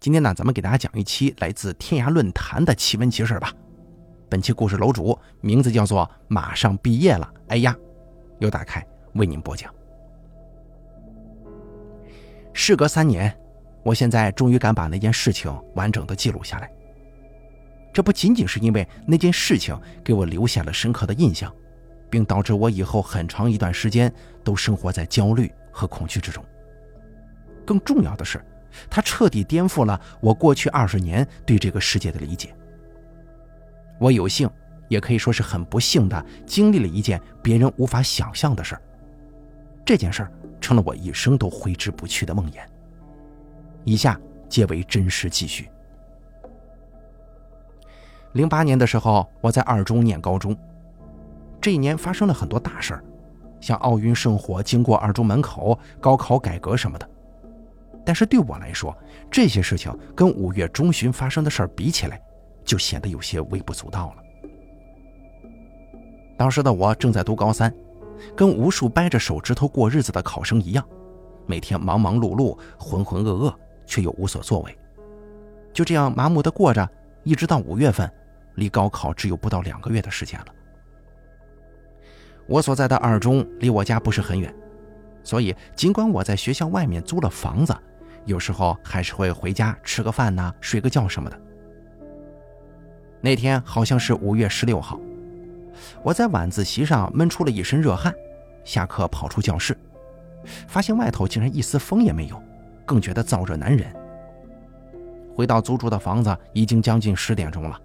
今天呢，咱们给大家讲一期来自天涯论坛的奇闻奇事吧。本期故事楼主名字叫做“马上毕业了”，哎呀，又打开为您播讲。事隔三年，我现在终于敢把那件事情完整的记录下来。这不仅仅是因为那件事情给我留下了深刻的印象，并导致我以后很长一段时间都生活在焦虑和恐惧之中。更重要的是。它彻底颠覆了我过去二十年对这个世界的理解。我有幸，也可以说是很不幸的，经历了一件别人无法想象的事儿。这件事儿成了我一生都挥之不去的梦魇。以下皆为真实记叙。零八年的时候，我在二中念高中，这一年发生了很多大事儿，像奥运圣火经过二中门口、高考改革什么的。但是对我来说，这些事情跟五月中旬发生的事儿比起来，就显得有些微不足道了。当时的我正在读高三，跟无数掰着手指头过日子的考生一样，每天忙忙碌碌、浑浑噩噩，却又无所作为，就这样麻木的过着，一直到五月份，离高考只有不到两个月的时间了。我所在的二中离我家不是很远，所以尽管我在学校外面租了房子。有时候还是会回家吃个饭呐，睡个觉什么的。那天好像是五月十六号，我在晚自习上闷出了一身热汗，下课跑出教室，发现外头竟然一丝风也没有，更觉得燥热难忍。回到租住的房子已经将近十点钟了，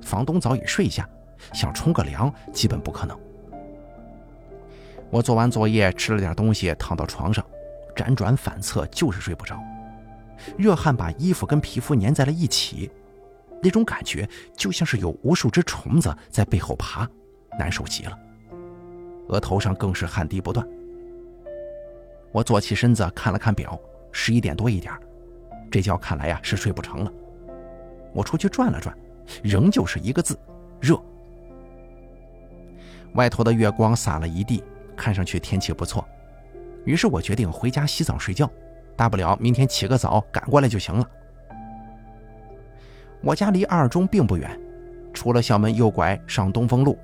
房东早已睡下，想冲个凉基本不可能。我做完作业，吃了点东西，躺到床上。辗转反侧，就是睡不着，热汗把衣服跟皮肤粘在了一起，那种感觉就像是有无数只虫子在背后爬，难受极了。额头上更是汗滴不断。我坐起身子看了看表，十一点多一点，这觉看来呀是睡不成了。我出去转了转，仍旧是一个字：热。外头的月光洒了一地，看上去天气不错。于是我决定回家洗澡睡觉，大不了明天起个早赶过来就行了。我家离二中并不远，出了校门右拐上东风路，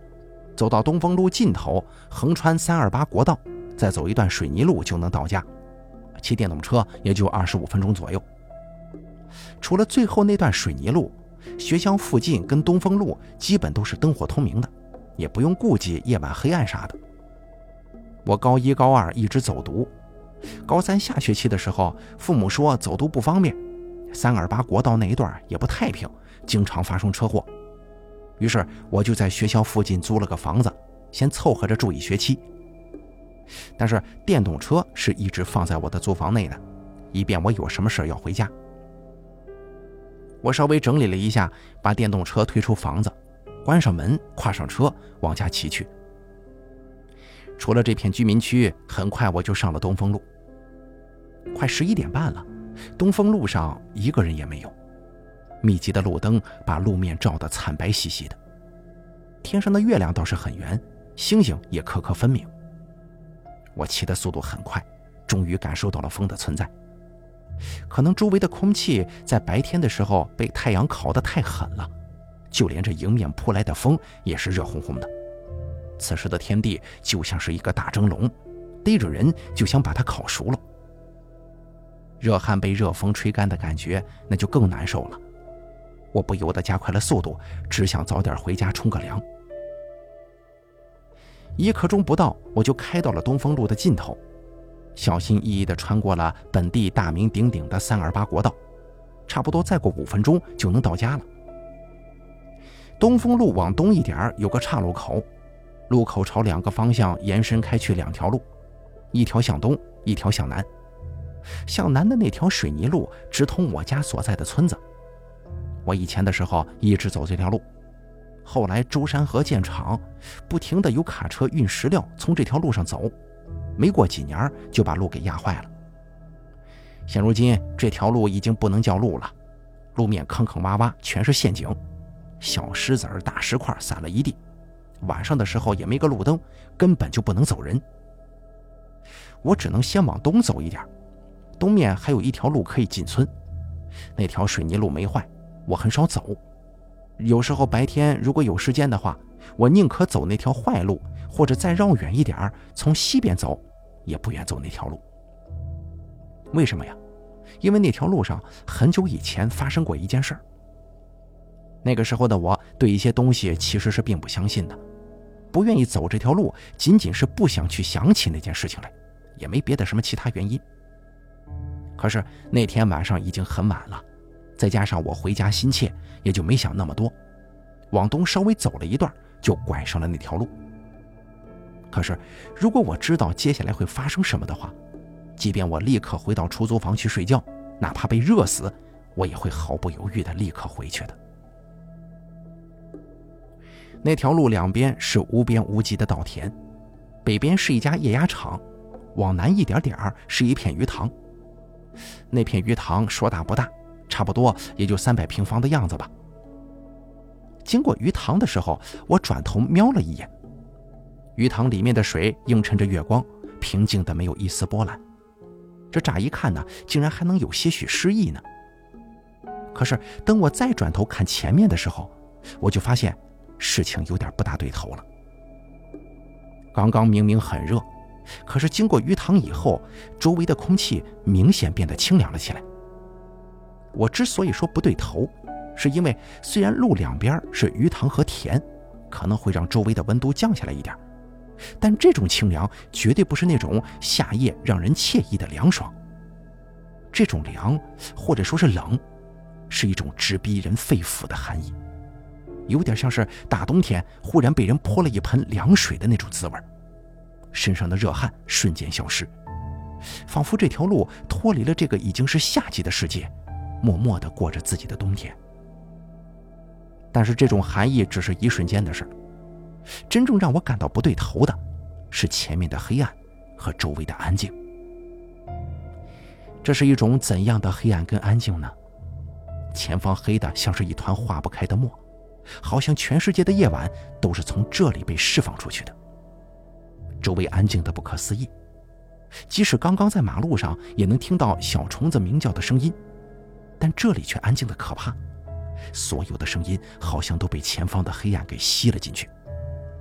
走到东风路尽头，横穿三二八国道，再走一段水泥路就能到家。骑电动车也就二十五分钟左右。除了最后那段水泥路，学校附近跟东风路基本都是灯火通明的，也不用顾忌夜晚黑暗啥的。我高一、高二一直走读，高三下学期的时候，父母说走读不方便，三二八国道那一段也不太平，经常发生车祸。于是我就在学校附近租了个房子，先凑合着住一学期。但是电动车是一直放在我的租房内的，以便我有什么事要回家。我稍微整理了一下，把电动车推出房子，关上门，跨上车，往家骑去。除了这片居民区，很快我就上了东风路。快十一点半了，东风路上一个人也没有，密集的路灯把路面照得惨白兮兮的。天上的月亮倒是很圆，星星也颗颗分明。我骑的速度很快，终于感受到了风的存在。可能周围的空气在白天的时候被太阳烤得太狠了，就连这迎面扑来的风也是热烘烘的。此时的天地就像是一个大蒸笼，逮着人就想把它烤熟了。热汗被热风吹干的感觉，那就更难受了。我不由得加快了速度，只想早点回家冲个凉。一刻钟不到，我就开到了东风路的尽头，小心翼翼地穿过了本地大名鼎鼎的三二八国道，差不多再过五分钟就能到家了。东风路往东一点有个岔路口。路口朝两个方向延伸开去两条路，一条向东，一条向南。向南的那条水泥路直通我家所在的村子。我以前的时候一直走这条路，后来舟山河建厂，不停的有卡车运石料从这条路上走，没过几年就把路给压坏了。现如今这条路已经不能叫路了，路面坑坑洼洼，全是陷阱，小石子儿、大石块散了一地。晚上的时候也没个路灯，根本就不能走人。我只能先往东走一点，东面还有一条路可以进村，那条水泥路没坏，我很少走。有时候白天如果有时间的话，我宁可走那条坏路，或者再绕远一点从西边走，也不愿走那条路。为什么呀？因为那条路上很久以前发生过一件事儿。那个时候的我对一些东西其实是并不相信的，不愿意走这条路，仅仅是不想去想起那件事情来，也没别的什么其他原因。可是那天晚上已经很晚了，再加上我回家心切，也就没想那么多，往东稍微走了一段，就拐上了那条路。可是如果我知道接下来会发生什么的话，即便我立刻回到出租房去睡觉，哪怕被热死，我也会毫不犹豫地立刻回去的。那条路两边是无边无际的稻田，北边是一家液压厂，往南一点点是一片鱼塘。那片鱼塘说大不大，差不多也就三百平方的样子吧。经过鱼塘的时候，我转头瞄了一眼，鱼塘里面的水映衬着月光，平静的没有一丝波澜。这乍一看呢，竟然还能有些许诗意呢。可是等我再转头看前面的时候，我就发现事情有点不大对头了。刚刚明明很热，可是经过鱼塘以后，周围的空气明显变得清凉了起来。我之所以说不对头，是因为虽然路两边是鱼塘和田，可能会让周围的温度降下来一点。但这种清凉绝对不是那种夏夜让人惬意的凉爽。这种凉，或者说是冷，是一种直逼人肺腑的寒意，有点像是大冬天忽然被人泼了一盆凉水的那种滋味。身上的热汗瞬间消失，仿佛这条路脱离了这个已经是夏季的世界，默默地过着自己的冬天。但是这种寒意只是一瞬间的事儿。真正让我感到不对头的，是前面的黑暗和周围的安静。这是一种怎样的黑暗跟安静呢？前方黑的像是一团化不开的墨，好像全世界的夜晚都是从这里被释放出去的。周围安静的不可思议，即使刚刚在马路上也能听到小虫子鸣叫的声音，但这里却安静的可怕，所有的声音好像都被前方的黑暗给吸了进去。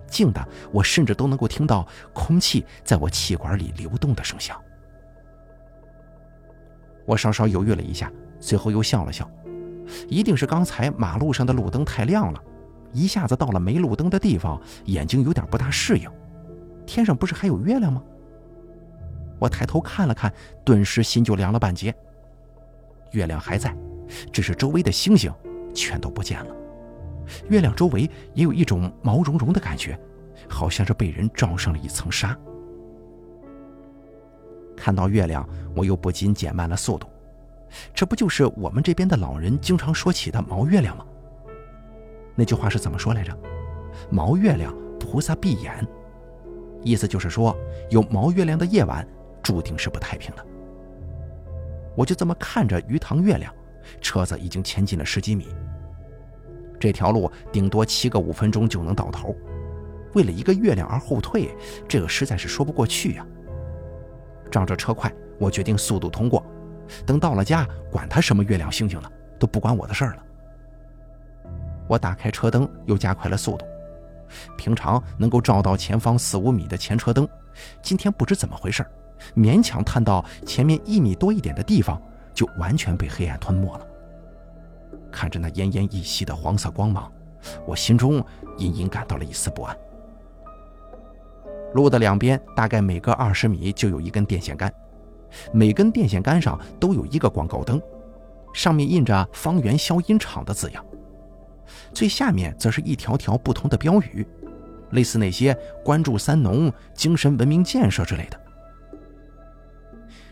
静的，我甚至都能够听到空气在我气管里流动的声响。我稍稍犹豫了一下，随后又笑了笑，一定是刚才马路上的路灯太亮了，一下子到了没路灯的地方，眼睛有点不大适应。天上不是还有月亮吗？我抬头看了看，顿时心就凉了半截。月亮还在，只是周围的星星全都不见了。月亮周围也有一种毛茸茸的感觉，好像是被人罩上了一层纱。看到月亮，我又不禁减慢了速度。这不就是我们这边的老人经常说起的毛月亮吗？那句话是怎么说来着？“毛月亮，菩萨闭眼。”意思就是说，有毛月亮的夜晚，注定是不太平的。我就这么看着鱼塘月亮，车子已经前进了十几米。这条路顶多骑个五分钟就能到头，为了一个月亮而后退，这个实在是说不过去呀。仗着车快，我决定速度通过。等到了家，管他什么月亮星星了，都不关我的事儿了。我打开车灯，又加快了速度。平常能够照到前方四五米的前车灯，今天不知怎么回事，勉强探到前面一米多一点的地方，就完全被黑暗吞没了。看着那奄奄一息的黄色光芒，我心中隐隐感到了一丝不安。路的两边大概每隔二十米就有一根电线杆，每根电线杆上都有一个广告灯，上面印着“方圆消音厂”的字样。最下面则是一条条不同的标语，类似那些“关注三农”“精神文明建设”之类的。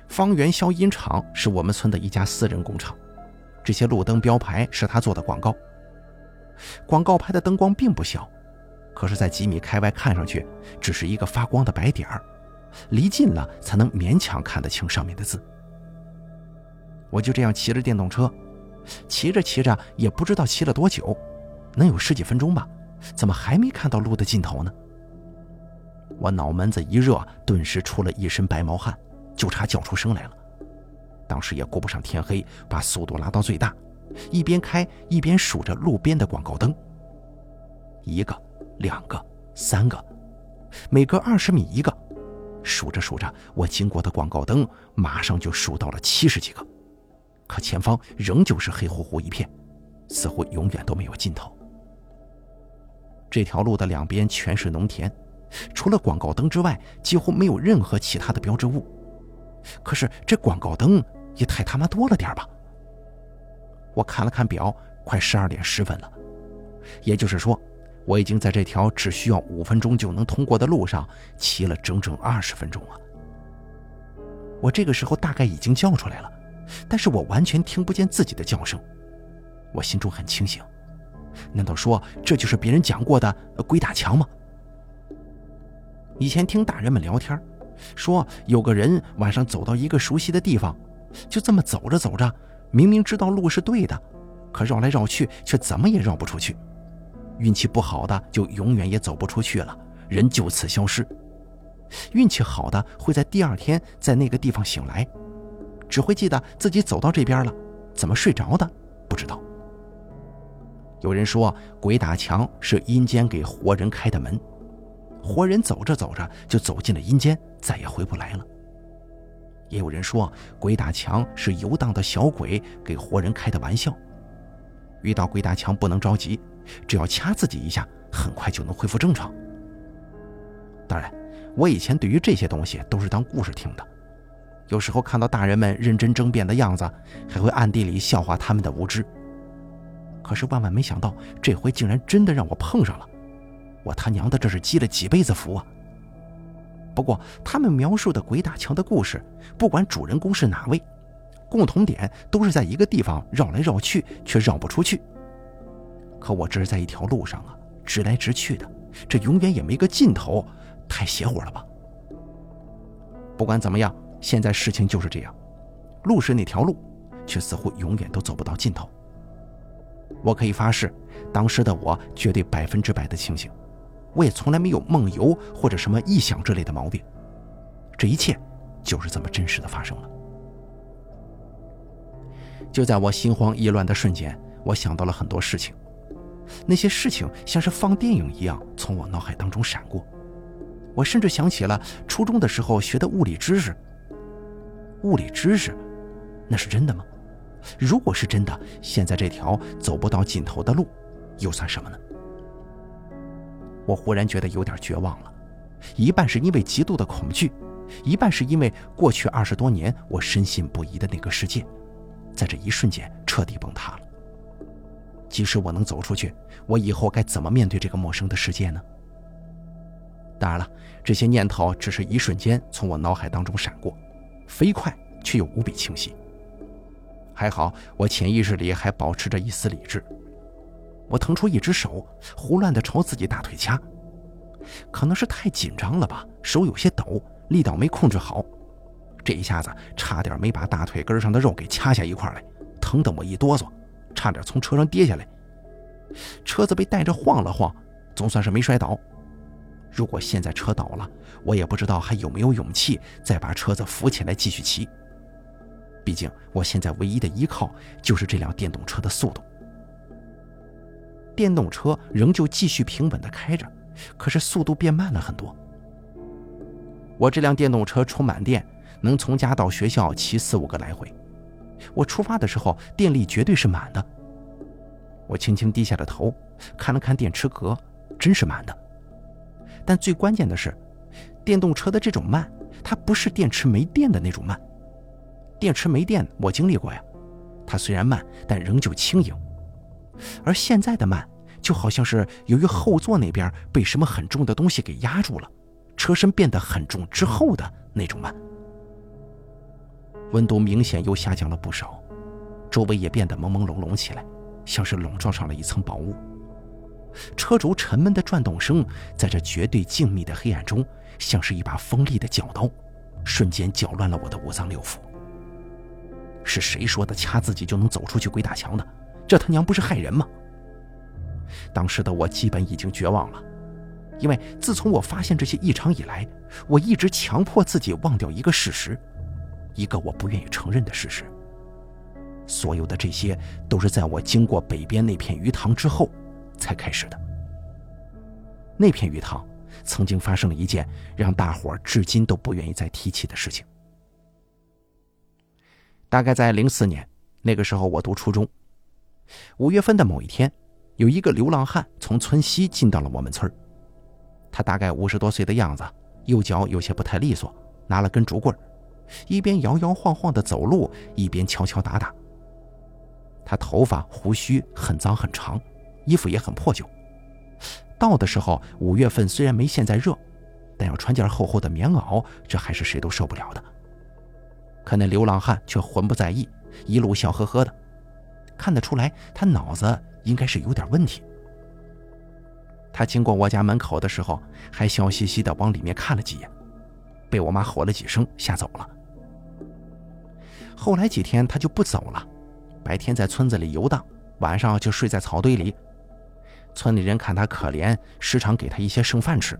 方圆消音厂是我们村的一家私人工厂。这些路灯标牌是他做的广告，广告牌的灯光并不小，可是，在几米开外看上去只是一个发光的白点儿，离近了才能勉强看得清上面的字。我就这样骑着电动车，骑着骑着也不知道骑了多久，能有十几分钟吧，怎么还没看到路的尽头呢？我脑门子一热，顿时出了一身白毛汗，就差叫出声来了。当时也顾不上天黑，把速度拉到最大，一边开一边数着路边的广告灯。一个，两个，三个，每隔二十米一个。数着数着，我经过的广告灯马上就数到了七十几个，可前方仍旧是黑乎乎一片，似乎永远都没有尽头。这条路的两边全是农田，除了广告灯之外，几乎没有任何其他的标志物。可是这广告灯也太他妈多了点吧！我看了看表，快十二点十分了，也就是说。我已经在这条只需要五分钟就能通过的路上骑了整整二十分钟了。我这个时候大概已经叫出来了，但是我完全听不见自己的叫声。我心中很清醒，难道说这就是别人讲过的鬼打墙吗？以前听大人们聊天，说有个人晚上走到一个熟悉的地方，就这么走着走着，明明知道路是对的，可绕来绕去却怎么也绕不出去。运气不好的就永远也走不出去了，人就此消失；运气好的会在第二天在那个地方醒来，只会记得自己走到这边了，怎么睡着的不知道。有人说鬼打墙是阴间给活人开的门，活人走着走着就走进了阴间，再也回不来了。也有人说鬼打墙是游荡的小鬼给活人开的玩笑，遇到鬼打墙不能着急。只要掐自己一下，很快就能恢复正常。当然，我以前对于这些东西都是当故事听的，有时候看到大人们认真争辩的样子，还会暗地里笑话他们的无知。可是万万没想到，这回竟然真的让我碰上了，我他娘的这是积了几辈子福啊！不过他们描述的鬼打墙的故事，不管主人公是哪位，共同点都是在一个地方绕来绕去，却绕不出去。可我这是在一条路上啊，直来直去的，这永远也没个尽头，太邪乎了吧？不管怎么样，现在事情就是这样，路是那条路，却似乎永远都走不到尽头。我可以发誓，当时的我绝对百分之百的清醒，我也从来没有梦游或者什么臆想之类的毛病，这一切就是这么真实的发生了。就在我心慌意乱的瞬间，我想到了很多事情。那些事情像是放电影一样从我脑海当中闪过，我甚至想起了初中的时候学的物理知识。物理知识，那是真的吗？如果是真的，现在这条走不到尽头的路，又算什么呢？我忽然觉得有点绝望了，一半是因为极度的恐惧，一半是因为过去二十多年我深信不疑的那个世界，在这一瞬间彻底崩塌了。即使我能走出去，我以后该怎么面对这个陌生的世界呢？当然了，这些念头只是一瞬间从我脑海当中闪过，飞快却又无比清晰。还好我潜意识里还保持着一丝理智。我腾出一只手，胡乱地朝自己大腿掐，可能是太紧张了吧，手有些抖，力道没控制好，这一下子差点没把大腿根上的肉给掐下一块来，疼得我一哆嗦。差点从车上跌下来，车子被带着晃了晃，总算是没摔倒。如果现在车倒了，我也不知道还有没有勇气再把车子扶起来继续骑。毕竟我现在唯一的依靠就是这辆电动车的速度。电动车仍旧继续平稳地开着，可是速度变慢了很多。我这辆电动车充满电，能从家到学校骑四五个来回。我出发的时候，电力绝对是满的。我轻轻低下了头，看了看电池格，真是满的。但最关键的是，电动车的这种慢，它不是电池没电的那种慢。电池没电，我经历过呀。它虽然慢，但仍旧轻盈。而现在的慢，就好像是由于后座那边被什么很重的东西给压住了，车身变得很重之后的那种慢。温度明显又下降了不少，周围也变得朦朦胧胧起来，像是笼罩上了一层薄雾。车轴沉闷的转动声，在这绝对静谧的黑暗中，像是一把锋利的绞刀，瞬间搅乱了我的五脏六腑。是谁说的掐自己就能走出去鬼打墙的？这他娘不是害人吗？当时的我基本已经绝望了，因为自从我发现这些异常以来，我一直强迫自己忘掉一个事实。一个我不愿意承认的事实。所有的这些都是在我经过北边那片鱼塘之后才开始的。那片鱼塘曾经发生了一件让大伙至今都不愿意再提起的事情。大概在零四年，那个时候我读初中，五月份的某一天，有一个流浪汉从村西进到了我们村他大概五十多岁的样子，右脚有些不太利索，拿了根竹棍一边摇摇晃晃的走路，一边敲敲打打。他头发胡须很脏很长，衣服也很破旧。到的时候，五月份虽然没现在热，但要穿件厚厚的棉袄，这还是谁都受不了的。可那流浪汉却浑不在意，一路笑呵呵的，看得出来他脑子应该是有点问题。他经过我家门口的时候，还笑嘻嘻的往里面看了几眼，被我妈吼了几声吓走了。后来几天他就不走了。白天在村子里游荡，晚上就睡在草堆里。村里人看他可怜，时常给他一些剩饭吃。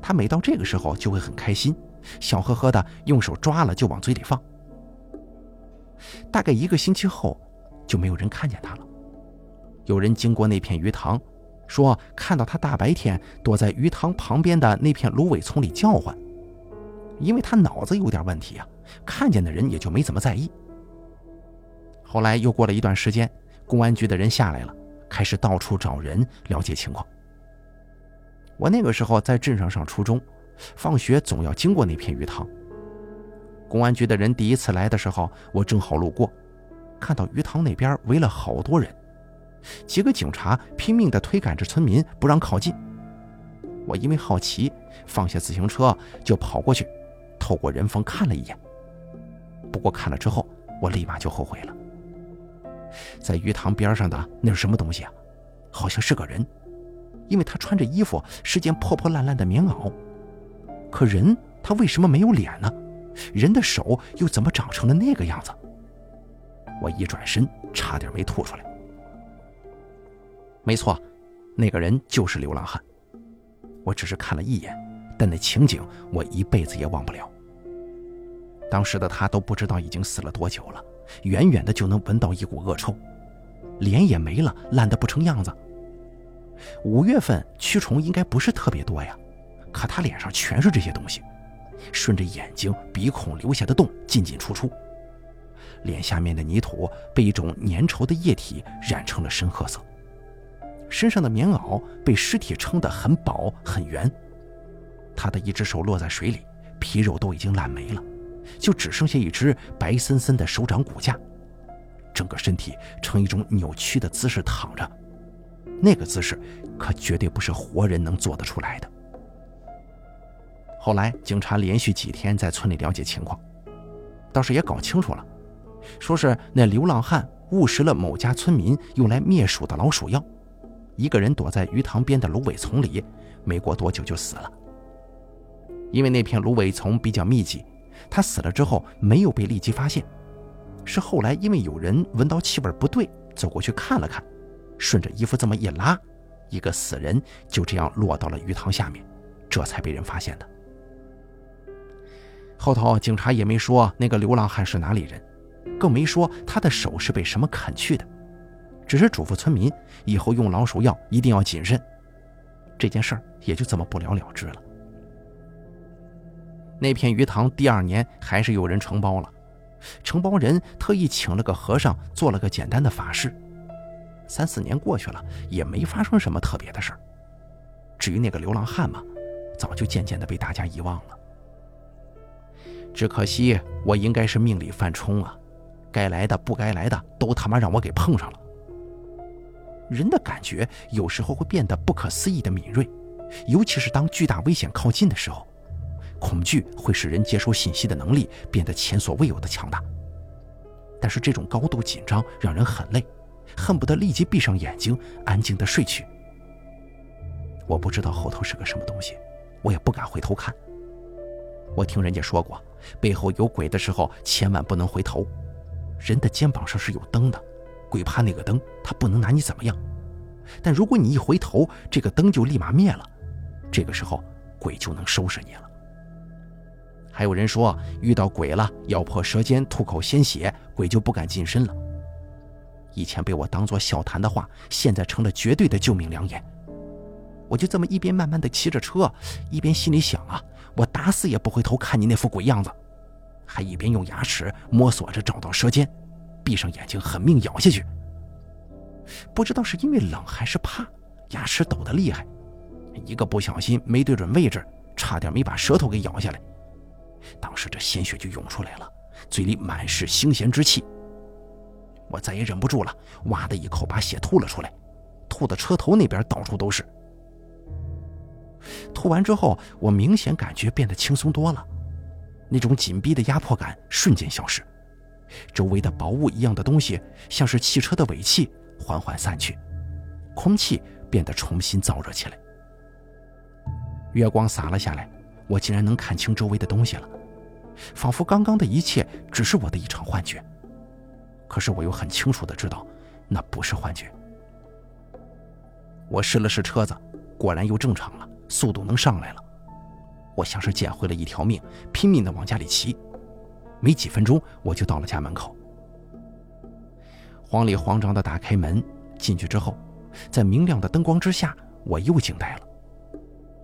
他每到这个时候就会很开心，笑呵呵的用手抓了就往嘴里放。大概一个星期后，就没有人看见他了。有人经过那片鱼塘，说看到他大白天躲在鱼塘旁边的那片芦苇丛里叫唤。因为他脑子有点问题啊，看见的人也就没怎么在意。后来又过了一段时间，公安局的人下来了，开始到处找人了解情况。我那个时候在镇上上初中，放学总要经过那片鱼塘。公安局的人第一次来的时候，我正好路过，看到鱼塘那边围了好多人，几个警察拼命地推赶着村民，不让靠近。我因为好奇，放下自行车就跑过去，透过人缝看了一眼。不过看了之后，我立马就后悔了。在鱼塘边上的那是什么东西啊？好像是个人，因为他穿着衣服是件破破烂烂的棉袄。可人他为什么没有脸呢？人的手又怎么长成了那个样子？我一转身，差点没吐出来。没错，那个人就是流浪汉。我只是看了一眼，但那情景我一辈子也忘不了。当时的他都不知道已经死了多久了。远远的就能闻到一股恶臭，脸也没了，烂得不成样子。五月份蛆虫应该不是特别多呀，可他脸上全是这些东西，顺着眼睛、鼻孔留下的洞进进出出。脸下面的泥土被一种粘稠的液体染成了深褐色，身上的棉袄被尸体撑得很饱很圆。他的一只手落在水里，皮肉都已经烂没了。就只剩下一只白森森的手掌骨架，整个身体呈一种扭曲的姿势躺着，那个姿势可绝对不是活人能做得出来的。后来警察连续几天在村里了解情况，倒是也搞清楚了，说是那流浪汉误食了某家村民用来灭鼠的老鼠药，一个人躲在鱼塘边的芦苇丛里，没过多久就死了。因为那片芦苇丛比较密集。他死了之后没有被立即发现，是后来因为有人闻到气味不对，走过去看了看，顺着衣服这么一拉，一个死人就这样落到了鱼塘下面，这才被人发现的。后头警察也没说那个流浪汉是哪里人，更没说他的手是被什么啃去的，只是嘱咐村民以后用老鼠药一定要谨慎。这件事儿也就这么不了了之了。那片鱼塘第二年还是有人承包了，承包人特意请了个和尚做了个简单的法事。三四年过去了，也没发生什么特别的事儿。至于那个流浪汉嘛，早就渐渐的被大家遗忘了。只可惜我应该是命里犯冲啊，该来的不该来的都他妈让我给碰上了。人的感觉有时候会变得不可思议的敏锐，尤其是当巨大危险靠近的时候。恐惧会使人接收信息的能力变得前所未有的强大，但是这种高度紧张让人很累，恨不得立即闭上眼睛，安静的睡去。我不知道后头是个什么东西，我也不敢回头看。我听人家说过，背后有鬼的时候千万不能回头，人的肩膀上是有灯的，鬼怕那个灯，他不能拿你怎么样。但如果你一回头，这个灯就立马灭了，这个时候鬼就能收拾你了。还有人说遇到鬼了，咬破舌尖吐口鲜血，鬼就不敢近身了。以前被我当作笑谈的话，现在成了绝对的救命良言。我就这么一边慢慢的骑着车，一边心里想啊，我打死也不回头看你那副鬼样子，还一边用牙齿摸索着找到舌尖，闭上眼睛狠命咬下去。不知道是因为冷还是怕，牙齿抖得厉害，一个不小心没对准位置，差点没把舌头给咬下来。当时这鲜血就涌出来了，嘴里满是腥咸之气。我再也忍不住了，哇的一口把血吐了出来，吐的车头那边到处都是。吐完之后，我明显感觉变得轻松多了，那种紧逼的压迫感瞬间消失，周围的薄雾一样的东西，像是汽车的尾气，缓缓散去，空气变得重新燥热起来。月光洒了下来，我竟然能看清周围的东西了，仿佛刚刚的一切只是我的一场幻觉。可是我又很清楚的知道，那不是幻觉。我试了试车子，果然又正常了，速度能上来了。我像是捡回了一条命，拼命的往家里骑。没几分钟，我就到了家门口。慌里慌张的打开门，进去之后，在明亮的灯光之下，我又惊呆了。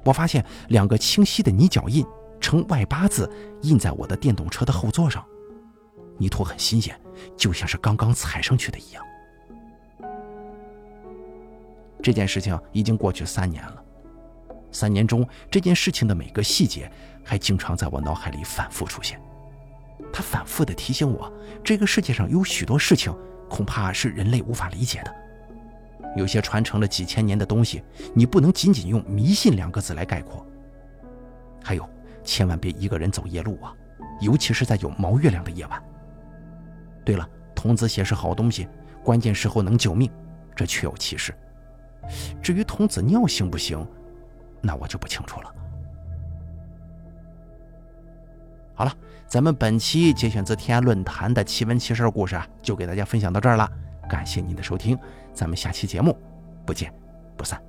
我发现两个清晰的泥脚印，呈外八字印在我的电动车的后座上。泥土很新鲜，就像是刚刚踩上去的一样。这件事情已经过去三年了，三年中这件事情的每个细节还经常在我脑海里反复出现。它反复的提醒我，这个世界上有许多事情恐怕是人类无法理解的。有些传承了几千年的东西，你不能仅仅用迷信两个字来概括。还有，千万别一个人走夜路啊，尤其是在有毛月亮的夜晚。对了，童子血是好东西，关键时候能救命，这确有其事。至于童子尿行不行，那我就不清楚了。好了，咱们本期节选自天涯论坛的奇闻奇事故事啊，就给大家分享到这儿了。感谢您的收听，咱们下期节目不见不散。